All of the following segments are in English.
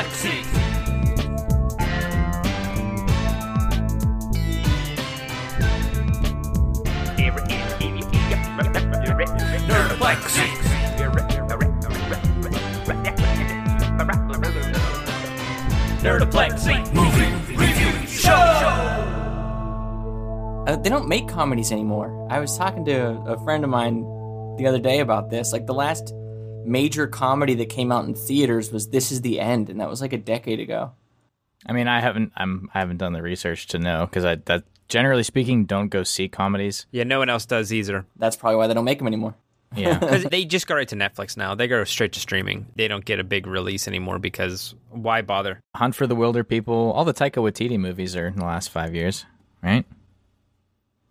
Nerdplexy. Nerdplexy. Nerdplexy. Movie review show. Uh, they don't make comedies anymore. I was talking to a, a friend of mine the other day about this. Like the last major comedy that came out in theaters was This Is the End, and that was like a decade ago. I mean, I haven't I'm I haven't done the research to know because I that generally speaking don't go see comedies. Yeah, no one else does either. That's probably why they don't make them anymore. Yeah. Because they just go right to Netflix now. They go straight to streaming. They don't get a big release anymore because why bother? Hunt for the Wilderpeople, all the Taika Waititi movies are in the last five years, right?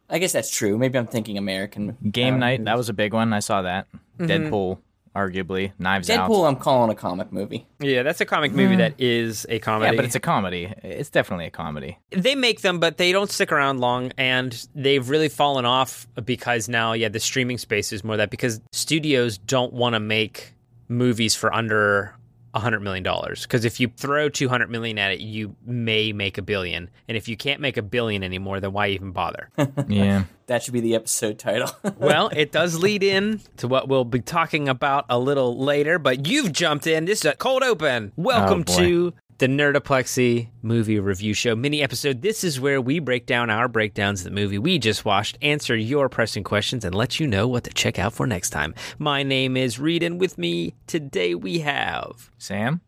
I guess that's true. Maybe I'm thinking American. Game uh, Night, that was a big one. I saw that. Mm-hmm. Deadpool, arguably. Knives Out. Deadpool. I'm calling a comic movie. Yeah, that's a comic movie hmm. that is a comedy. Yeah, but it's a comedy. It's definitely a comedy. they make them, but they don't stick around long, and they've really fallen off because now, yeah, the streaming space is more that because studios don't want to make movies for under a hundred million dollars. Because if you throw two hundred million at it, you may make a billion, and if you can't make a billion anymore, then why even bother? Yeah. That should be the episode title. well, it does lead in to what we'll be talking about a little later, but you've jumped in. This is a cold open. Welcome Oh, to the Nerdoplexy movie review show mini episode. This is where we break down our breakdowns of the movie we just watched, answer your pressing questions, and let you know what to check out for next time. My name is Reed, and with me today we have. Sam?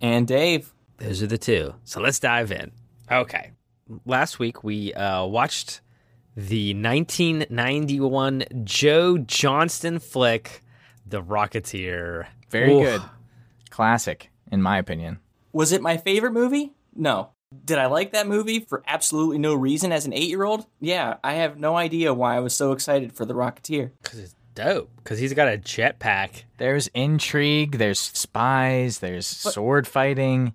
and Dave. Those are the two. So let's dive in. Okay. Last week we uh, watched the 1991 Joe Johnston flick, The Rocketeer. Very Oof. good. Classic, in my opinion. Was it my favorite movie? No. Did I like that movie for absolutely no reason as an eight year old? Yeah, I have no idea why I was so excited for The Rocketeer. Because it's dope. Because he's got a jetpack. There's intrigue, there's spies, there's sword fighting,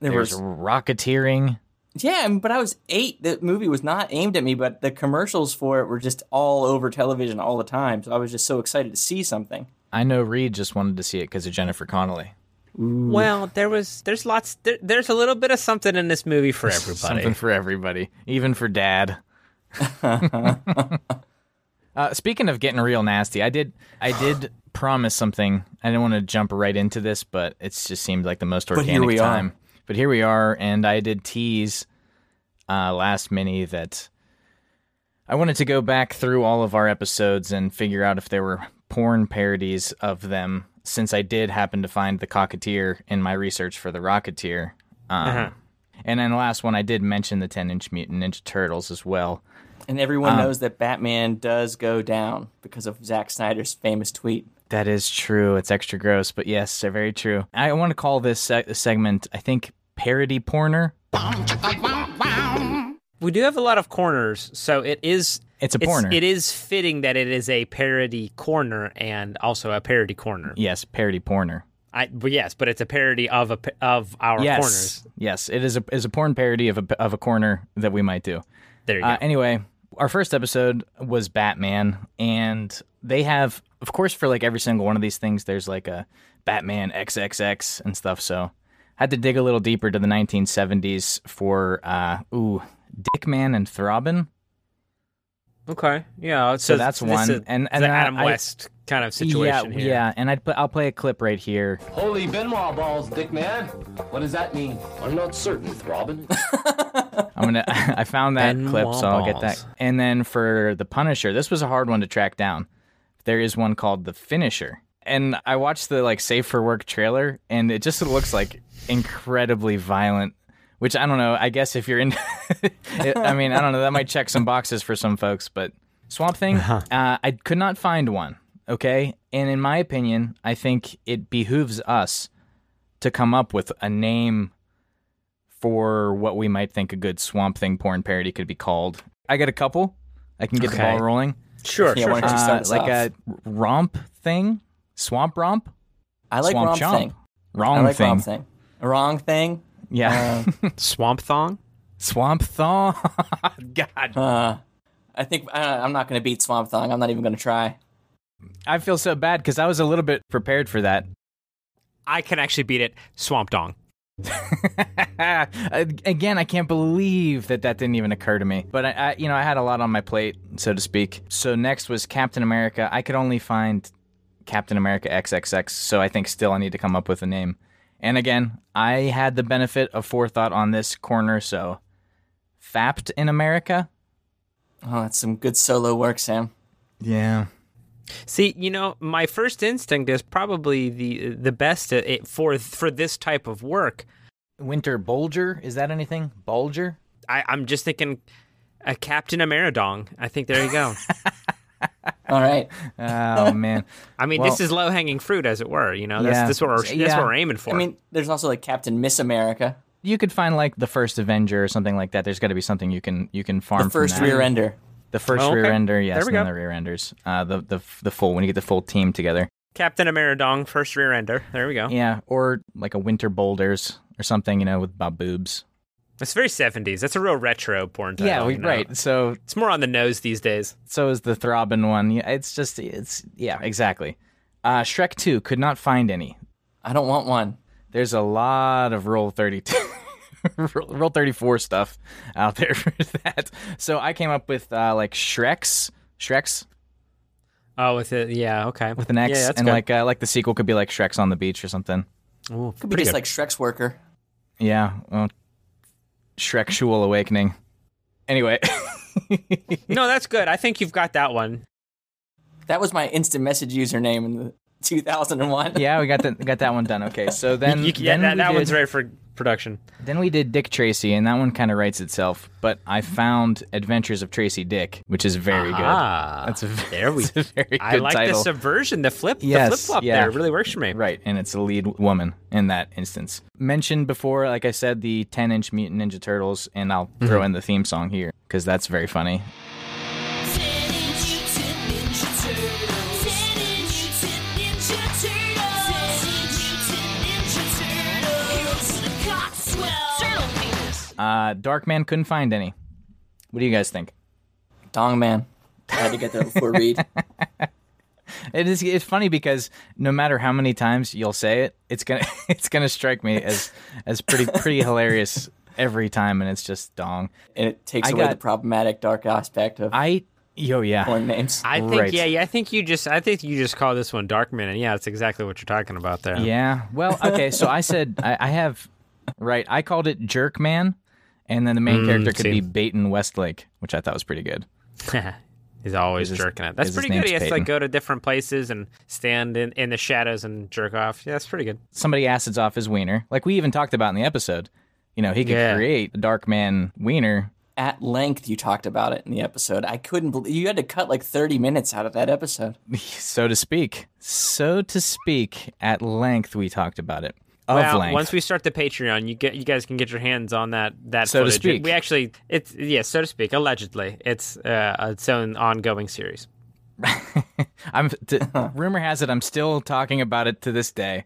There there's was rocketeering. Yeah, but I was eight. The movie was not aimed at me, but the commercials for it were just all over television all the time. So I was just so excited to see something. I know Reed just wanted to see it because of Jennifer Connelly. Well, there was, there's lots, there, there's a little bit of something in this movie for everybody. Something for everybody, even for dad. uh, speaking of getting real nasty, I did I did promise something. I didn't want to jump right into this, but it just seemed like the most here organic we are. time. But here we are, and I did tease uh, last mini that I wanted to go back through all of our episodes and figure out if there were porn parodies of them. Since I did happen to find the Cocketeer in my research for the Rocketeer, um, Uh-huh. and then the last one, I did mention the 10 inch Mutant Ninja Turtles as well. And everyone knows that Batman does go down because of Zack Snyder's famous tweet. That is true. It's extra gross, but yes, they're very true. I want to call this se- segment, I think, parody porner. We do have a lot of corners, so it is. It's a corner. It is fitting that it is a parody corner and also a parody corner. Yes, parody porner. I, but yes, but it's a parody of a of our yes, corners. yes, it is a is a porn parody of a of a corner that we might do. There you Uh, go. anyway, our first episode was Batman, and they have, of course, for like every single one of these things, there's like a Batman XXX and stuff. So, had to dig a little deeper to the 1970s for uh, ooh, Dickman and Throbbing. Okay, yeah. So that's one, is and- the and then I- Adam I- West kind of situation yeah, here. yeah, and I'd put, I'll play a clip right here. Holy Benoit balls, Dick man. What does that mean? I'm not certain, Throbbing. I'm gonna. I found that Benoit clip, so I'll get that. And then for the Punisher, this was a hard one to track down. There is one called the Finisher, and I watched the like Safe for Work trailer, and it just looks like incredibly violent. Which I don't know. I guess if you're in, I mean, I don't know. That might check some boxes for some folks, but Swamp Thing, uh, I could not find one. Okay, and in my opinion, I think it behooves us to come up with a name for what we might think a good Swamp Thing porn parody could be called. I got a couple. I can get the ball rolling. Sure, Yeah, sure. why don't you sure. start Uh, like off? a romp thing, swamp romp, I like swamp Romp chomp. Thing. Wrong I like thing. Romp Thing. Wrong thing. Yeah, Swamp Thong. swamp thong. God, Uh, I think uh, I'm not going to beat Swamp Thong. I'm not even going to try. I feel so bad because I was a little bit prepared for that. I can actually beat it. Swamp Dong. Again, I can't believe that that didn't even occur to me. But I, I, you know, I had a lot on my plate, so to speak. So next was Captain America. I could only find Captain America XXX, so I think still I need to come up with a name. And again, I had the benefit of forethought on this corner, so Fapped in America. Oh, that's some good solo work, Sam. Yeah. See, you know, my first instinct is probably the the best for for this type of work. Winter Bulger, is that anything? Bulger? I, I'm just thinking a Captain Ameridong. I think there you go. All right. Oh man. I mean, Well- this is low hanging fruit, as it were. You know, that's, Yeah. that's what we're that's Yeah. what we're aiming for. I mean, there's also like Captain Miss America, You could find like the first Avenger or something like that. There's got to be something you can you can farm the first from that. rear ender. The first Oh, okay. rear ender, yes, There we and then go. the rear enders. Uh, the the the full when you get the full team together. Captain Ameridong, first rear ender. There we go. Yeah, or like a winter boulders or something, you know, with bob boobs. It's very 70s. That's a real retro porn title. Yeah, we, you know? right. So It's more on the nose these days. so is the throbbing one. It's just it's yeah, exactly. Uh, Shrek Two could not find any. I don't want one. There's a lot of roll thirty two. Roll 34 stuff out there for that. So I came up with uh, like Shreks, Shreks Oh, with it. Yeah, okay. with an X, Yeah, that's and good. like uh, like the sequel could be like Shreks on the beach or something. Ooh, Could be just good. like Shrek's worker. Yeah, well, Shreksual Awakening. Anyway, No, that's good. I think you've got that one. That was my instant message username in the 2001. yeah, we got that got that one done. Okay, so then You- yeah, then that, that did, one's ready for production. Then we did Dick Tracy, and that one kind of writes itself. But I found Adventures of Tracy Dick, which is very good. Ah, good. That's a there we. it's a very good I like title. the subversion, the flip, the flip flop yeah. there. It really works for me. Right, and it's the lead woman in that instance. Mentioned before, like I said, the 10 inch Mutant Ninja Turtles, and I'll throw in the theme song here because that's very funny. Uh, Dark Man couldn't find any. What do you guys think? Dong man. I had to get there before read. It is. It's funny because no matter how many times you'll say it, it's gonna it's gonna strike me as as pretty pretty hilarious every time, and it's just dong. And it takes I away got- the problematic dark aspect of I yo yeah. porn names. I think Right. yeah, yeah. I think you just I think you just call this one Darkman, and yeah, that's exactly what you're talking about there. Yeah. Well, okay. So I said I, I have right. I called it Jerkman, and then the main mm, character could see. be Baton Westlake, which I thought was pretty good. He's always His- jerking it. That's his pretty name's good. He has to like go to different places and stand in, in the shadows and jerk off. Yeah, that's pretty good. Somebody acids off his wiener, like we even talked about in the episode. You know, he could Yeah. create a dark man wiener. At length, you talked about it in the episode. I couldn't believe you had to cut like 30 minutes out of that episode. so to speak. So to speak, at length we talked about it. Of well, length. once we start the Patreon, you get you guys can get your hands on that that So to speak. We actually it's yeah, so to speak. Allegedly, it's uh, its own ongoing series. I'm t- rumor has it I'm still talking about it to this day.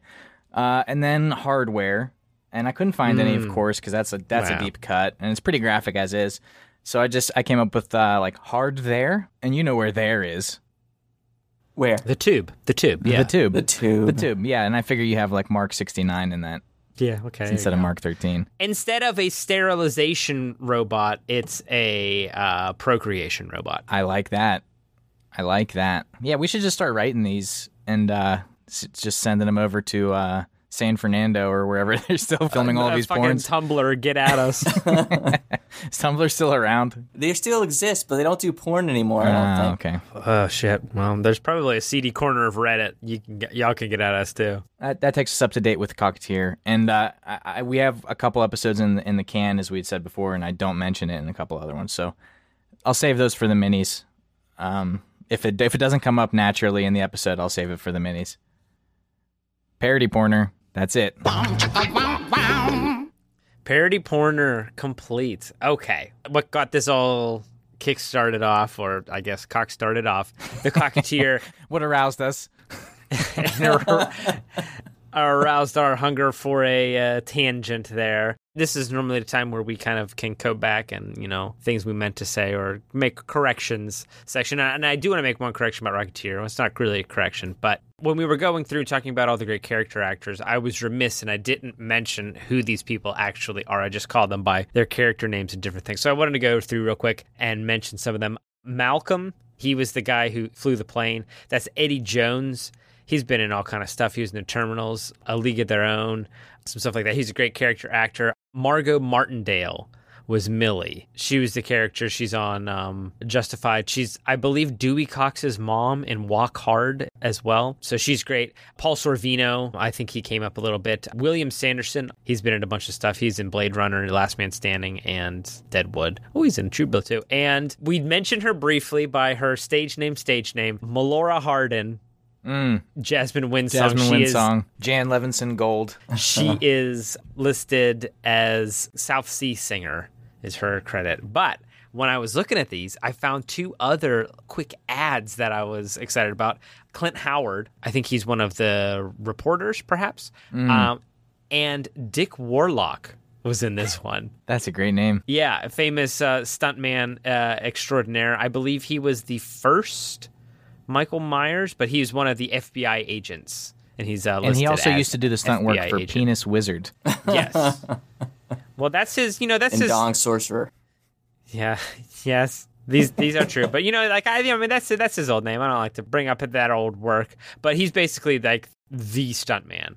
Uh, and then hardware, and I couldn't find any, of course, because that's a that's Hmm. Wow. a deep cut, and it's pretty graphic as is. So I just I came up with uh, like hard there, and you know where there is Where? The tube, the tube, yeah, the tube, The tube. the tube, yeah. And I figure you have like Mark 69 in that yeah. Okay, instead of go. Mark 13. instead of a sterilization robot, it's a uh, procreation robot. I like that. I like that. Yeah, we should just start writing these and uh, s- just sending them over to uh, San Fernando or wherever they're still filming all Uh, these fucking porns. Tumblr, get at us. Is Tumblr still around? They still exist, but they don't do porn anymore. I don't Ah, think. okay. oh shit. Well, there's probably a seedy corner of Reddit. You can get, y'all can get at us too. That, that takes us up to date with Cocketeer, and uh, I, I, we have a couple episodes in the, in the can, as we had said before, and I don't mention it in a couple other ones. So I'll save those for the minis. Um, if it if it doesn't come up naturally in the episode, I'll save it for the minis. Parody porner. That's it. Parody porner complete. Okay. What got this all kick started off, or I guess cock started off? The Cocketeer What aroused us? ar- aroused our hunger for a uh, tangent there. This is normally the time where we kind of can go back and, you know, things we meant to say or make corrections section. And I do want to make one correction about Rocketeer. It's not really a correction, but when we were going through talking about all the great character actors, I was remiss and I didn't mention who these people actually are. I just called them by their character names and different things. So I wanted to go through real quick and mention some of them. Malcolm, he was the guy who flew the plane. That's Eddie Jones. He's been in all kind of stuff. He was in the Terminals, A League of Their Own, some stuff like that. He's a great character actor. Margo Martindale was Millie. She was the character. She's on um, Justified. She's, I believe, Dewey Cox's mom in Walk Hard as well. So she's great. Paul Sorvino, I think he came up a little bit. William Sanderson, he's been in a bunch of stuff. He's in Blade Runner, Last Man Standing, and Deadwood. Oh, he's in True Blood too. And we mentioned her briefly by her stage name, stage name, Melora Hardin. Jasmine Winsong. Jasmine She is- Jan Levinson Gould. she is listed as South Sea Singer is her credit. But when I was looking at these, I found two other quick ads that I was excited about. Clint Howard, I think he's one of the reporters, perhaps, um, and Dick Warlock was in this one. That's a great name. Yeah, famous uh, stuntman uh, extraordinaire. I believe he was the first Michael Myers, but he's one of the FBI agents. And he's uh, And he also as used to do the stunt work for agent. Penis Wizard. Yes. well, that's his. You know, that's And his. Dong Sorcerer. Yeah. Yes. These these are true, but you know, like I, I mean, that's that's his old name. I don't like to bring up that old work, but he's basically like the stuntman.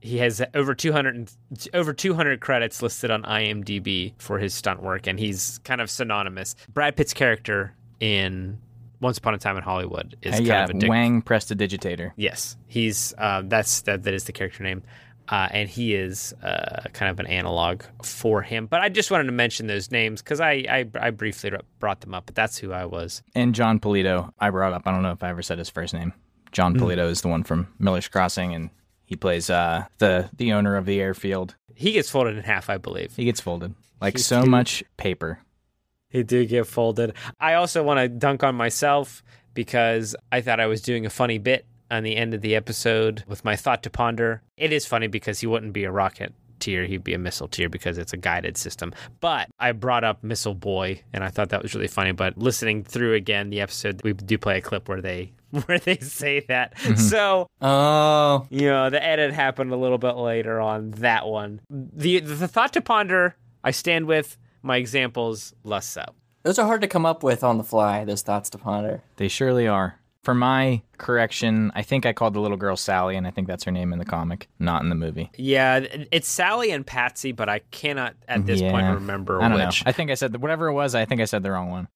He has over 200 over 200 credits listed on IMDb for his stunt work, and he's kind of synonymous. Brad Pitt's character in Once Upon a Time in Hollywood is Uh, kind yeah, of a dick. Wang Prestidigitator. Yes, he's uh, that's that, that is the character name, uh, and he is uh, kind of an analog for him. But I just wanted to mention those names because I, I I briefly brought them up, but that's who I was. And Jon Polito, I brought up. I don't know if I ever said his first name. Jon Hmm. Polito is the one from Miller's Crossing, and he plays uh, the the owner of the airfield. He gets folded in half, I believe. He gets folded like He so much paper. He did get folded. I also want to dunk on myself because I thought I was doing a funny bit on the end of the episode with my thought to ponder. It is funny because he wouldn't be a rocket tier, he'd be a missile tier because it's a guided system. But I brought up Missile Boy and I thought that was really funny. But listening through again the episode, we do play a clip where they where they say that. Mm-hmm. So Oh, you know, the edit happened a little bit later on that one. The the thought to ponder I stand with my examples less so. those are hard to come up with on the fly. Those thoughts to ponder. They surely are. For my correction, I think I called the little girl Sally, and I think that's her name in the comic, not in the movie. Yeah, it's Sally and Patsy, but I cannot at this point remember I don't which. know. I think I said whatever it was. I think I said the wrong one.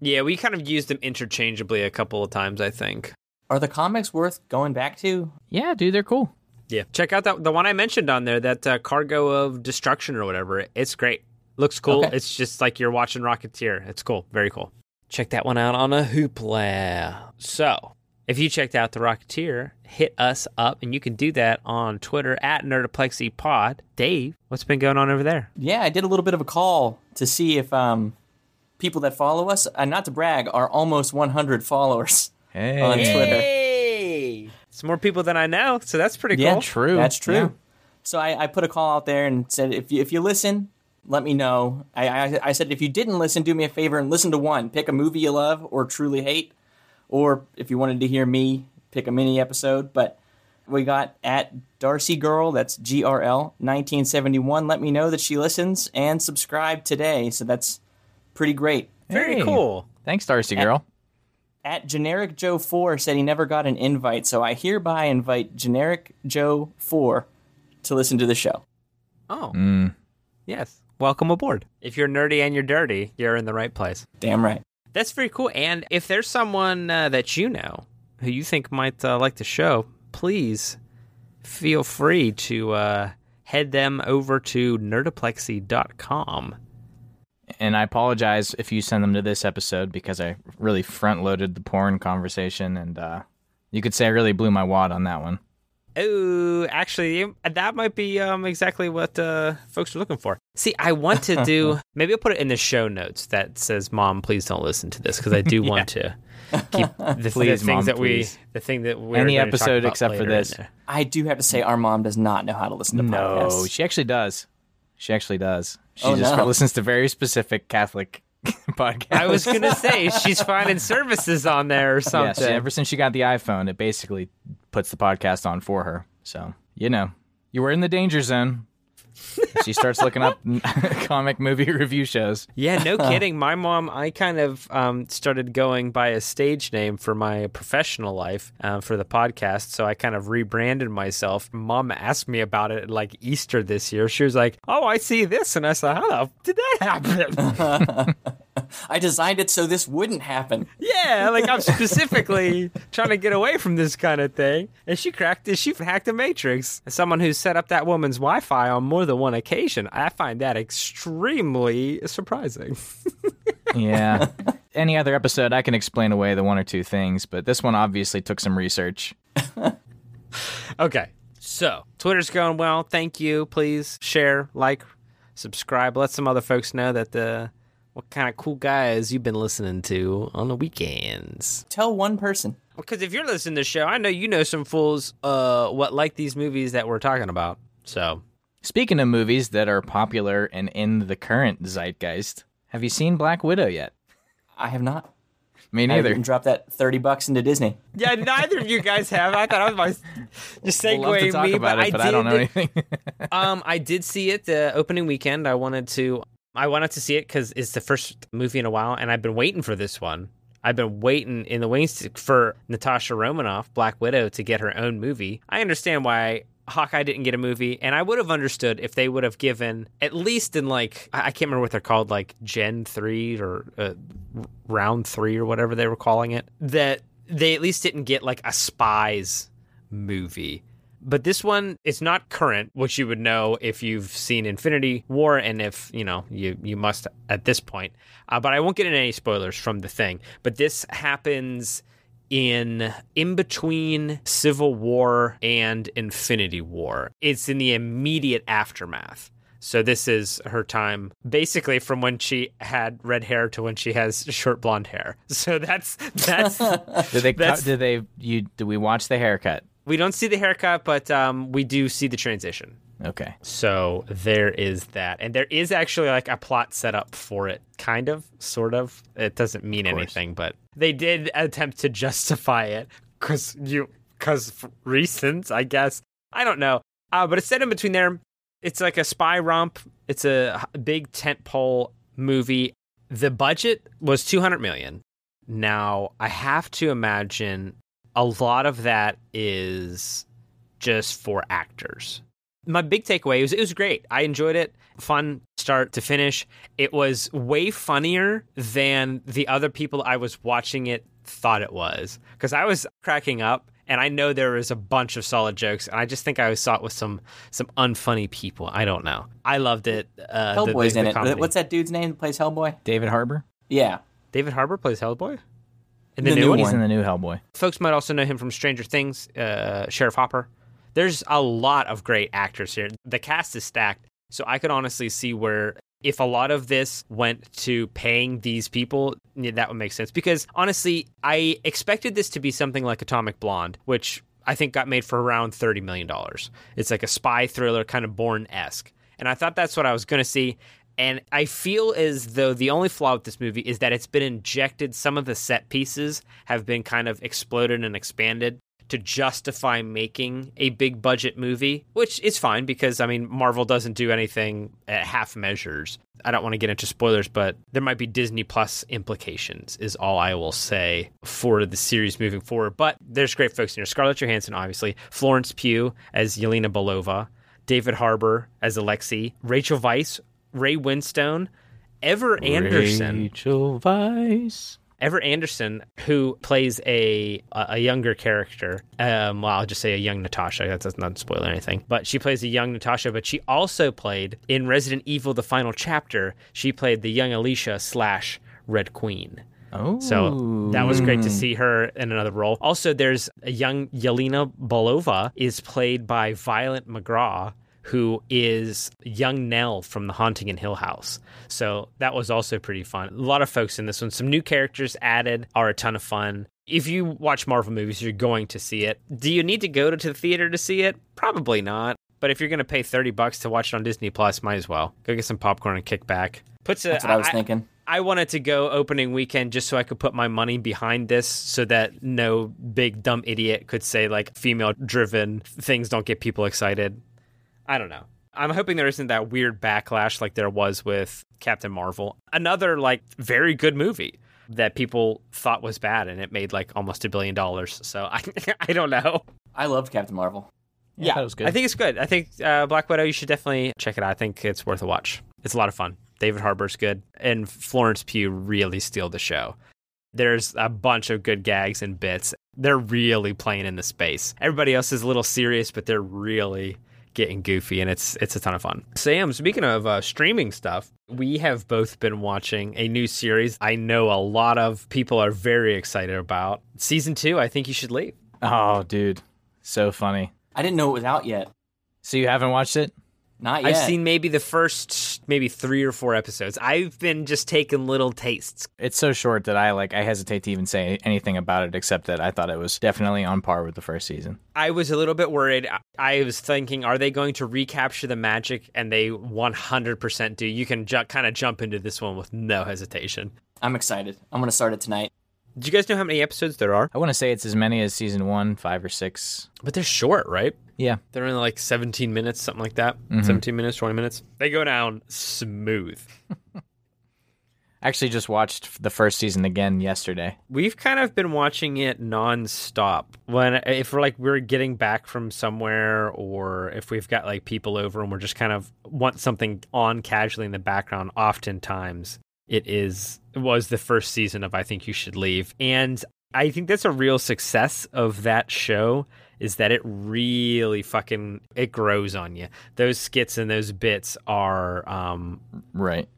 Yeah, we kind of used them interchangeably a couple of times, I think. Are the comics worth going back to? Yeah, dude, they're cool. Yeah, check out that the one I mentioned on there, that uh, cargo of destruction or whatever. It's great. Looks cool. Okay. It's just like you're watching Rocketeer. It's cool. Very cool. Check that one out on a Hoopla. So, if you checked out the Rocketeer, hit us up, and you can do that on Twitter at NerdoplexyPod. Dave, what's been going on over there? Yeah, I did a little bit of a call to see if um, people that follow us, and not to brag, are almost 100 followers Hey, on Twitter. Hey, it's more people than I know, so that's pretty Yeah, cool. true. That's true. Yeah. So I, I put a call out there and said, if you, if you listen, let me know. I, I, I said, if you didn't listen, do me a favor and listen to one. Pick a movie you love or truly hate. Or if you wanted to hear me, pick a mini episode. But we got at Darcy Girl, that's GRL 1971. Let me know that she listens and subscribe today. So that's pretty great. Very Hey. cool. Thanks, Darcy girl. At Generic Joe 4 said he never got an invite. So I hereby invite Generic Joe 4 to listen to the show. Oh, Mm. yes. Welcome aboard. If you're nerdy and you're dirty, you're in the right place. Damn right. That's very cool. And if there's someone uh, that you know who you think might uh, like the show, please feel free to uh, head them over to nerdoplexy.com. And I apologize if you send them to this episode because I really front loaded the porn conversation, and uh, you could say I really blew my wad on that one. Oh, actually, that might be um, exactly what uh, folks are looking for. See, I want to do. maybe I'll put it in the show notes that says, "Mom, please don't listen to this," because I do want to keep the, the things Mom, that please. we, the thing that we Any episode except for this. I do have to say, our mom does not know how to listen to No, podcasts. she actually does. She actually does. She Oh, just no. listens to very specific Catholic podcasts. I was gonna say she's finding services on there or something. Yes, ever since she got the iPhone, it basically puts the podcast on for her. So, you know, you were in the danger zone. She starts looking up comic movie review shows. Yeah, no kidding. My mom, I kind of um, started going by a stage name for my professional life um, for the podcast. So I kind of rebranded myself. Mom asked me about it like Easter this year. She was like, Oh, I see this. And I said, How the f- did that happen? I designed it so this wouldn't happen. yeah, like I'm specifically trying to get away from this kind of thing. And she cracked it. She hacked the Matrix. As someone who set up that woman's Wi Fi on more than one occasion, I find that extremely surprising. Yeah. Any other episode, I can explain away the one or two things, but this one obviously took some research. Okay. So, Twitter's going well. Thank you. Please share, like, subscribe. Let some other folks know that the what kind of cool guys you've been listening to on the weekends. Tell one person. Because if you're listening to the show, I know you know some fools uh what like these movies that we're talking about. So, Speaking of movies that are popular and in the current zeitgeist, have you seen Black Widow yet? I have not. Me I neither. didn't drop that thirty bucks into Disney. yeah, neither of you guys have. I thought I was my just Would love to segue talk me, about but it, but I I don't know did- anything. um, I did see it the opening weekend. I wanted to, I wanted to see it because it's the first movie in a while, and I've been waiting for this one. I've been waiting in the wings for Natasha Romanoff, Black Widow, to get her own movie. I understand why Hawkeye didn't get a movie, and I would have understood if they would have given at least in like I I can't remember what they're called, like Gen three or uh, Round three or whatever they were calling it. That they at least didn't get like a spies movie. But this one is not current, which you would know if you've seen Infinity War and if, you know, you, you must at this point. Uh, but I won't get into any spoilers from the thing. But this happens in in between Civil War and Infinity War. It's in the immediate aftermath. So this is her time basically from when she had red hair to when she has short blonde hair. So that's that's Do they? That's- Did they? You? do we watch the haircut? We don't see the haircut, but um, we do see the transition. Okay. So there is that. And there is actually like a plot set up for it, kind of, sort of. It doesn't mean anything, but they did attempt to justify it because you, because reasons, I guess. I don't know. Uh, but it's set in between there. It's like a spy romp. It's a big tentpole movie. The budget was 200 million. Now, I have to imagine a lot of that is just for actors my big takeaway was it was great. I enjoyed it. Fun start to finish. It was way funnier than the other people I was watching it thought it was because I was cracking up and I know there was a bunch of solid jokes and I just think I saw it with some some unfunny people. I don't know. I loved it. Uh, the- Hellboy's the- in the it. comedy. What's that dude's name that plays Hellboy? David Harbour. Yeah. David Harbour plays Hellboy. In The the, new new one. He's in the new Hellboy. folks might also know him from Stranger Things, uh, Sheriff Hopper. There's a lot of great actors here. The cast is stacked, so I could honestly see where if a lot of this went to paying these people, yeah, that would make sense. Because honestly, I expected this to be something like Atomic Blonde, which I think got made for around $30 million. It's like a spy thriller, kind of Bourne esque. And I thought that's what I was going to see. And I feel as though the only flaw with this movie is that it's been injected. Some of the set pieces have been kind of exploded and expanded to justify making a big budget movie, which is fine because, I mean, Marvel doesn't do anything at half measures. I don't want to get into spoilers, but there might be Disney Plus implications, is all I will say for the series moving forward. But there's great folks in here. Scarlett Johansson, obviously, Florence Pugh as Yelena Belova, David Harbour as Alexei, Rachel Weisz, Ray Winstone, Ever Anderson. Rachel Weisz. Ever Anderson, who plays a a a younger character, um, well, I'll just say a young Natasha. That does not spoil anything, but she plays a young Natasha. But she also played in Resident Evil: The Final Chapter. She played the young Alicia slash Red Queen. Oh, So that was great to see her in another role. Also, there's a young Yelena Belova is played by Violet McGraw, who is young Nell from The Haunting in Hill House. So that was also pretty fun. A lot of folks in this one. Some new characters added are a ton of fun. If you watch Marvel movies, you're going to see it. Do you need to go to the theater to see it? Probably not. But if you're gonna pay thirty bucks to watch it on Disney Plus, might as well go get some popcorn and kick back. Puts a, That's what I was thinking. I wanted to go opening weekend just so I could put my money behind this so that no big dumb idiot could say like female driven things don't get people excited. I don't know. I'm hoping there isn't that weird backlash like there was with Captain Marvel. Another like very good movie that people thought was bad and it made like almost a billion dollars. So I I don't know. I loved Captain Marvel. Yeah, that was good. I think it's good. I think uh, Black Widow, you should definitely check it out. I think it's worth a watch. It's a lot of fun. David Harbour's good, and Florence Pugh really steal the show. There's a bunch of good gags and bits. They're really playing in the space. Everybody else is a little serious, but they're really getting goofy, and it's it's a ton of fun. Sam, speaking of uh, streaming stuff, we have both been watching a new series. I know a lot of people are very excited about season two. I think you should leave. oh, dude, so funny. I didn't know it was out yet. So you haven't watched it? Not yet. I've seen maybe the first maybe three or four episodes. I've been just taking little tastes. It's so short that I like I hesitate to even say anything about it except that I thought it was definitely on par with the first season. I was a little bit worried. I was thinking, are they going to recapture the magic? And they 100% do. You can ju- kind of jump into this one with no hesitation. I'm excited. I'm gonna start it tonight. Do you guys know how many episodes there are? I want to say it's as many as season one, five or six. But they're short, right? Yeah, They're only like 17 minutes, something like that. Mm-hmm. 17 minutes, 20 minutes. They go down smooth. Actually just watched the first season again yesterday. We've kind of been watching it nonstop. When if we're like we're getting back from somewhere, or if we've got like people over and we're just kind of want something on casually in the background. Oftentimes, it is it was the first season of I think you should leave, and I think that's a real success of that show is that it really fucking it grows on you. Those skits and those bits are um Right.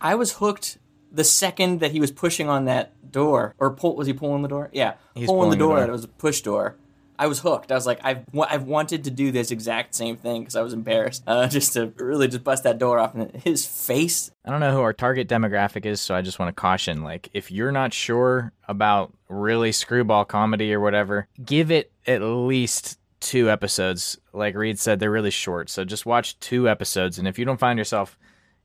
I was hooked the second that he was pushing on that door, or pull, was he pulling the door? Yeah, He's pulling, the pulling the door. door. and It was a push door. I was hooked. I was like, I've I've wanted to do this exact same thing because I was embarrassed, uh, just to really just bust that door off. And his face, I don't know who our target demographic is, so I just want to caution like if you're not sure about really screwball comedy or whatever, give it at least two episodes. Like Reed said, they're really short, so just watch two episodes and if you don't find yourself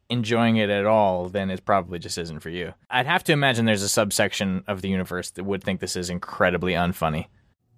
enjoying it at all, then it probably just isn't for you. I'd have to imagine there's a subsection of the universe that would think this is incredibly unfunny.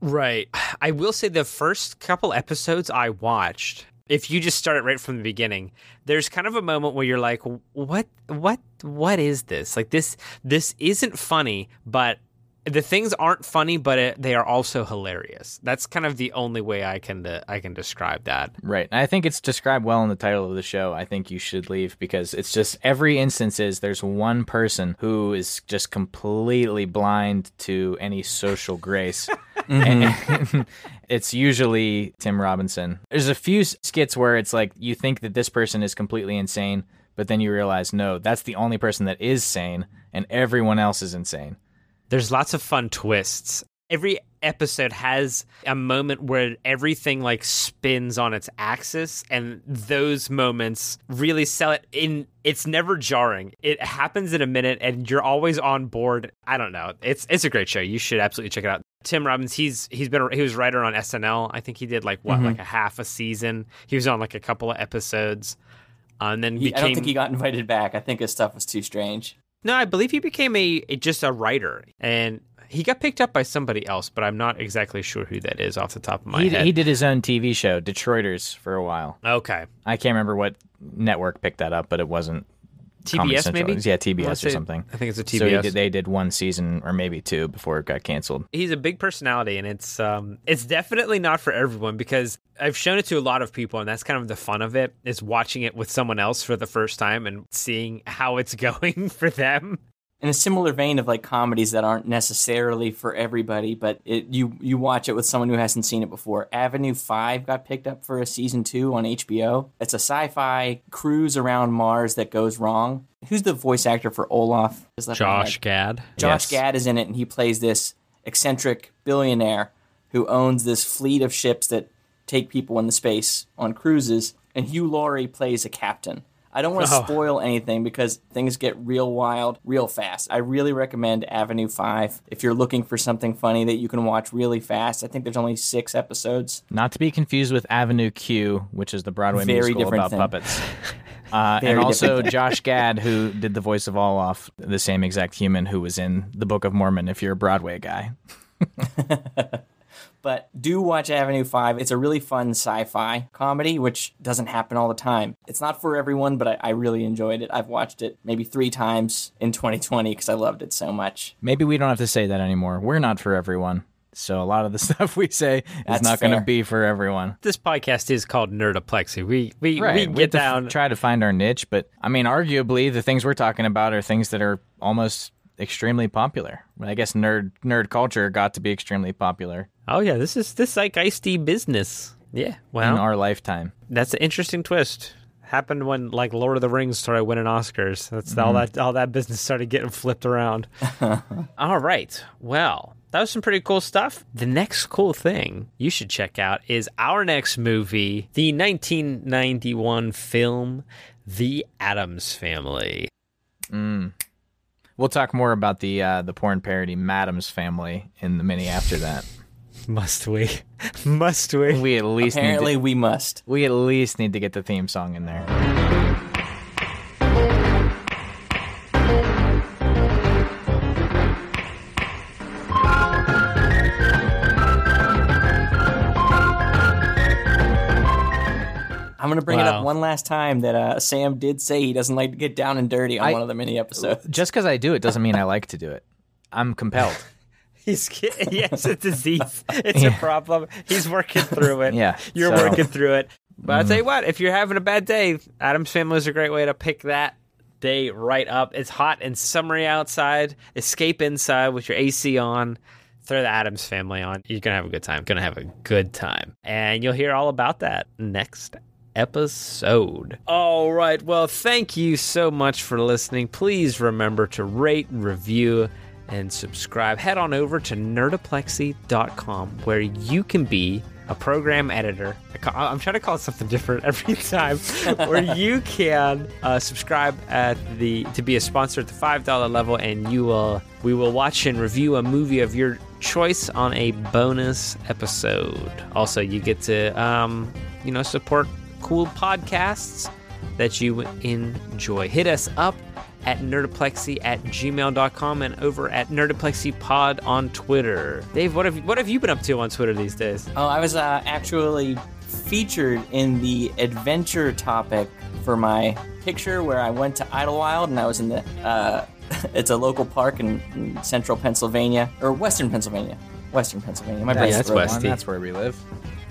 Right. I will say the first couple episodes I watched, if you just start it right from the beginning, there's kind of a moment where you're like, "What what what is this? Like this this isn't funny, but the things aren't funny, but it, they are also hilarious." That's kind of the only way I can de- I can describe that. Right. I think it's described well in the title of the show. I think you should leave because it's just every instance is there's one person who is just completely blind to any social grace. Mm-hmm. And it's usually Tim Robinson. There's a few skits where it's like you think that this person is completely insane, but then you realize no, that's the only person that is sane and everyone else is insane. There's lots of fun twists. Every episode has a moment where everything like spins on its axis and those moments really sell it in it's never jarring. It happens in a minute and you're always on board. I don't know. It's it's a great show. You should absolutely check it out. Tim Robbins, he's he's been he was a writer on SNL. I think he did like what like a half a season. He was on like a couple of episodes. Uh, and then he, became I don't think he got invited back. I think his stuff was too strange. no, I believe he became a, a just a writer, and he got picked up by somebody else, but I'm not exactly sure who that is off the top of my He, head. he did his own TV show, Detroiters, for a while. okay, I can't remember what network picked that up, but it wasn't TBS maybe. Yeah, TBS or something. I think it's a So TBS. did, they did one season or maybe two before it got canceled. He's a big personality, and it's um it's definitely not for everyone because I've shown it to a lot of people, and that's kind of the fun of it is watching it with someone else for the first time and seeing how it's going for them. In a similar vein of like comedies that aren't necessarily for everybody, but it, you you watch it with someone who hasn't seen it before. Avenue Five got picked up for a season two on HBO. It's a sci-fi cruise around Mars that goes wrong. Who's the voice actor for Olaf? Is that Josh Gad. Josh Yes. Gad is in it, and he plays this eccentric billionaire who owns this fleet of ships that take people into space on cruises. And Hugh Laurie plays a captain. I don't want to Oh. spoil anything because things get real wild real fast. I really recommend Avenue 5 if you're looking for something funny that you can watch really fast. I think there's only six episodes. Not to be confused with Avenue Q, which is the Broadway Very musical about thing. puppets. Uh, and also. Josh Gad, who did the voice of Olaf, the same exact human who was in the Book of Mormon. If you're a Broadway guy, But do watch Avenue 5. It's a really fun sci fi comedy, which doesn't happen all the time. It's not for everyone, but I, I really enjoyed it. I've watched it maybe three times in 2020 because I loved it so much. maybe we don't have to say that anymore. We're not for everyone, so a lot of the stuff we say is That's not going to be for everyone. This podcast is called Nerdoplexy. We we, Right. we have get to f- down. try to find our niche, but I mean, arguably, the things we're talking about are things that are almost extremely popular. I guess nerd nerd culture got to be extremely popular oh yeah, this is this like zeitgeisty business. Yeah. Well, in our lifetime. that's an interesting twist. Happened when like Lord of the Rings started winning Oscars. That's all mm-hmm. that all that business started getting flipped around. all right. Well, that was some pretty cool stuff. The next cool thing you should check out is our next movie, the 1991 film The Addams Family. Mm. We'll talk more about the uh, the porn parody Madam's Family in the mini after that. Must we? Must we? We at least need Apparently, to, we must. we at least need to get the theme song in there. To bring it up one last time that uh, Sam did say he doesn't like to get down and dirty on I- one of the mini episodes. Just because I do it doesn't mean I like to do it. I'm compelled. He's yeah, it's a disease. It's a problem. He's working through it. Yeah, you're so- working through it. But I'll tell you what, if you're having a bad day, Addams Family is a great way to pick that day right up. It's hot and summery outside. Escape inside with your AC on. Throw the Addams Family on. You're gonna have a good time. Gonna have a good time, and you'll hear all about that next episode. All right. Well, thank you so much for listening. Please remember to rate, review, and subscribe. Head on over to nerdoplexy.com where you can be a program editor. I'm trying to call it something different every time. where you can uh, subscribe at the to be a sponsor at the five dollar level, and you will we will watch and review a movie of your choice on a bonus episode. Also, you get to um, you know support cool podcasts that you enjoy. Hit us up at nerdoplexy at gmail.com and over at nerdoplexypod on Twitter. Dave, what have you, what have you been up to on Twitter these days? Oh, I was uh, actually featured in the adventure topic for my picture where I went to Idlewild and I was in the. Uh, it's a local park in, in central Pennsylvania or western Pennsylvania. Western Pennsylvania. My brain's that's broken. west. That's where we live.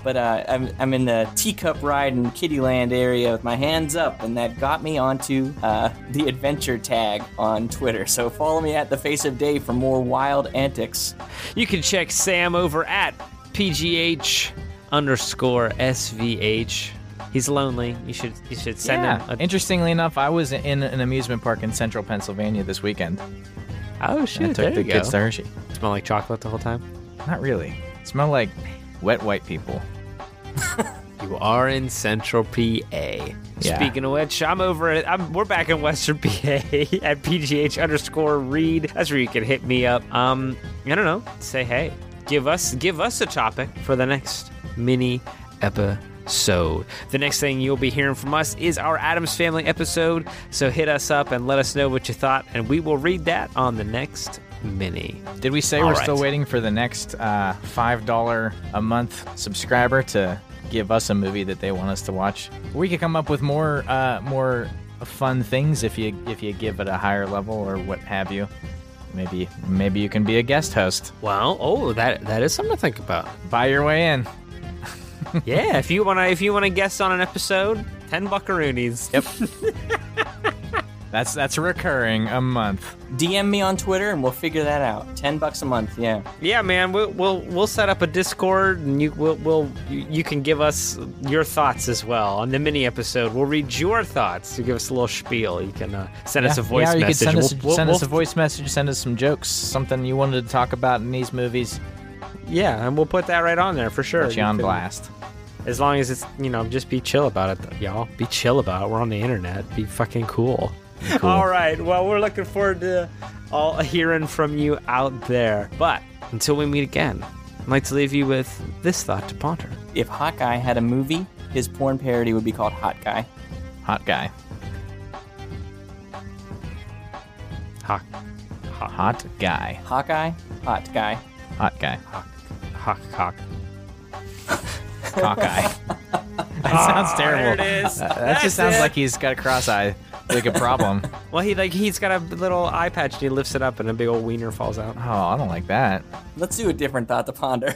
But uh, I'm, I'm in the teacup ride in Kittyland area with my hands up, and that got me onto uh, the adventure tag on Twitter. So follow me at the Face of Day for more wild antics. You can check Sam over at pgh underscore svh. He's lonely. You should you should send yeah. him. A, Interestingly enough, I was in an amusement park in central Pennsylvania this weekend. oh I shit! took There the you go. kids to Hershey. Smell like chocolate the whole time. Not really. Smell like wet white people. You are in Central PA. Yeah. Speaking of which, I'm over it. I'm, we're back in Western PA at PGH underscore read. That's where you can hit me up. Um, I don't know. Say hey. Give us give us a topic for the next mini episode. So The next thing you'll be hearing from us is our Addams Family episode. So hit us up and let us know what you thought, and we will read that on the next mini. Did we say All we're right. still waiting for the next uh, five dollar a month subscriber to give us a movie that they want us to watch? We could come up with more uh, more fun things if you if you give it a higher level or what have you. Maybe maybe you can be a guest host. Well, oh, that that is something to think about. Buy your way in. yeah, if you wanna if you wanna guest on an episode, ten buckaroonies. Yep. That's that's recurring a month. DM me on Twitter and we'll figure that out. Ten bucks a month, yeah. Yeah, man, we'll we'll we'll set up a Discord, and you will we'll you, you can give us your thoughts as well on the mini episode. We'll read your thoughts. You give us a little spiel. You can uh, send us a voice yeah, you message. could send us, We'll- we'll- send us a voice message, send us some jokes, something you wanted to talk about in these movies. yeah, and we'll put that right on there for sure. Put you on can- blast. As long as it's you know, just be chill about it, y'all. Be chill about it. We're on the internet. Be fucking cool. All right. Well, we're looking forward to all hearing from you out there. But until we meet again, I'd like to leave you with this thought to ponder. If Hawkeye had a movie, his porn parody would be called Hot Guy. Hot guy. Hawk, Hot guy. Hawkeye, Hot Guy. Hot guy. hawk, hawk. Cockeye. that sounds terrible. There it is. Uh, that That's just sounds it. like he's got a cross eye, like a problem. Well, he like he's got a little eye patch and he lifts it up and a big old wiener falls out. Oh, I don't like that. Let's do a different thought to ponder.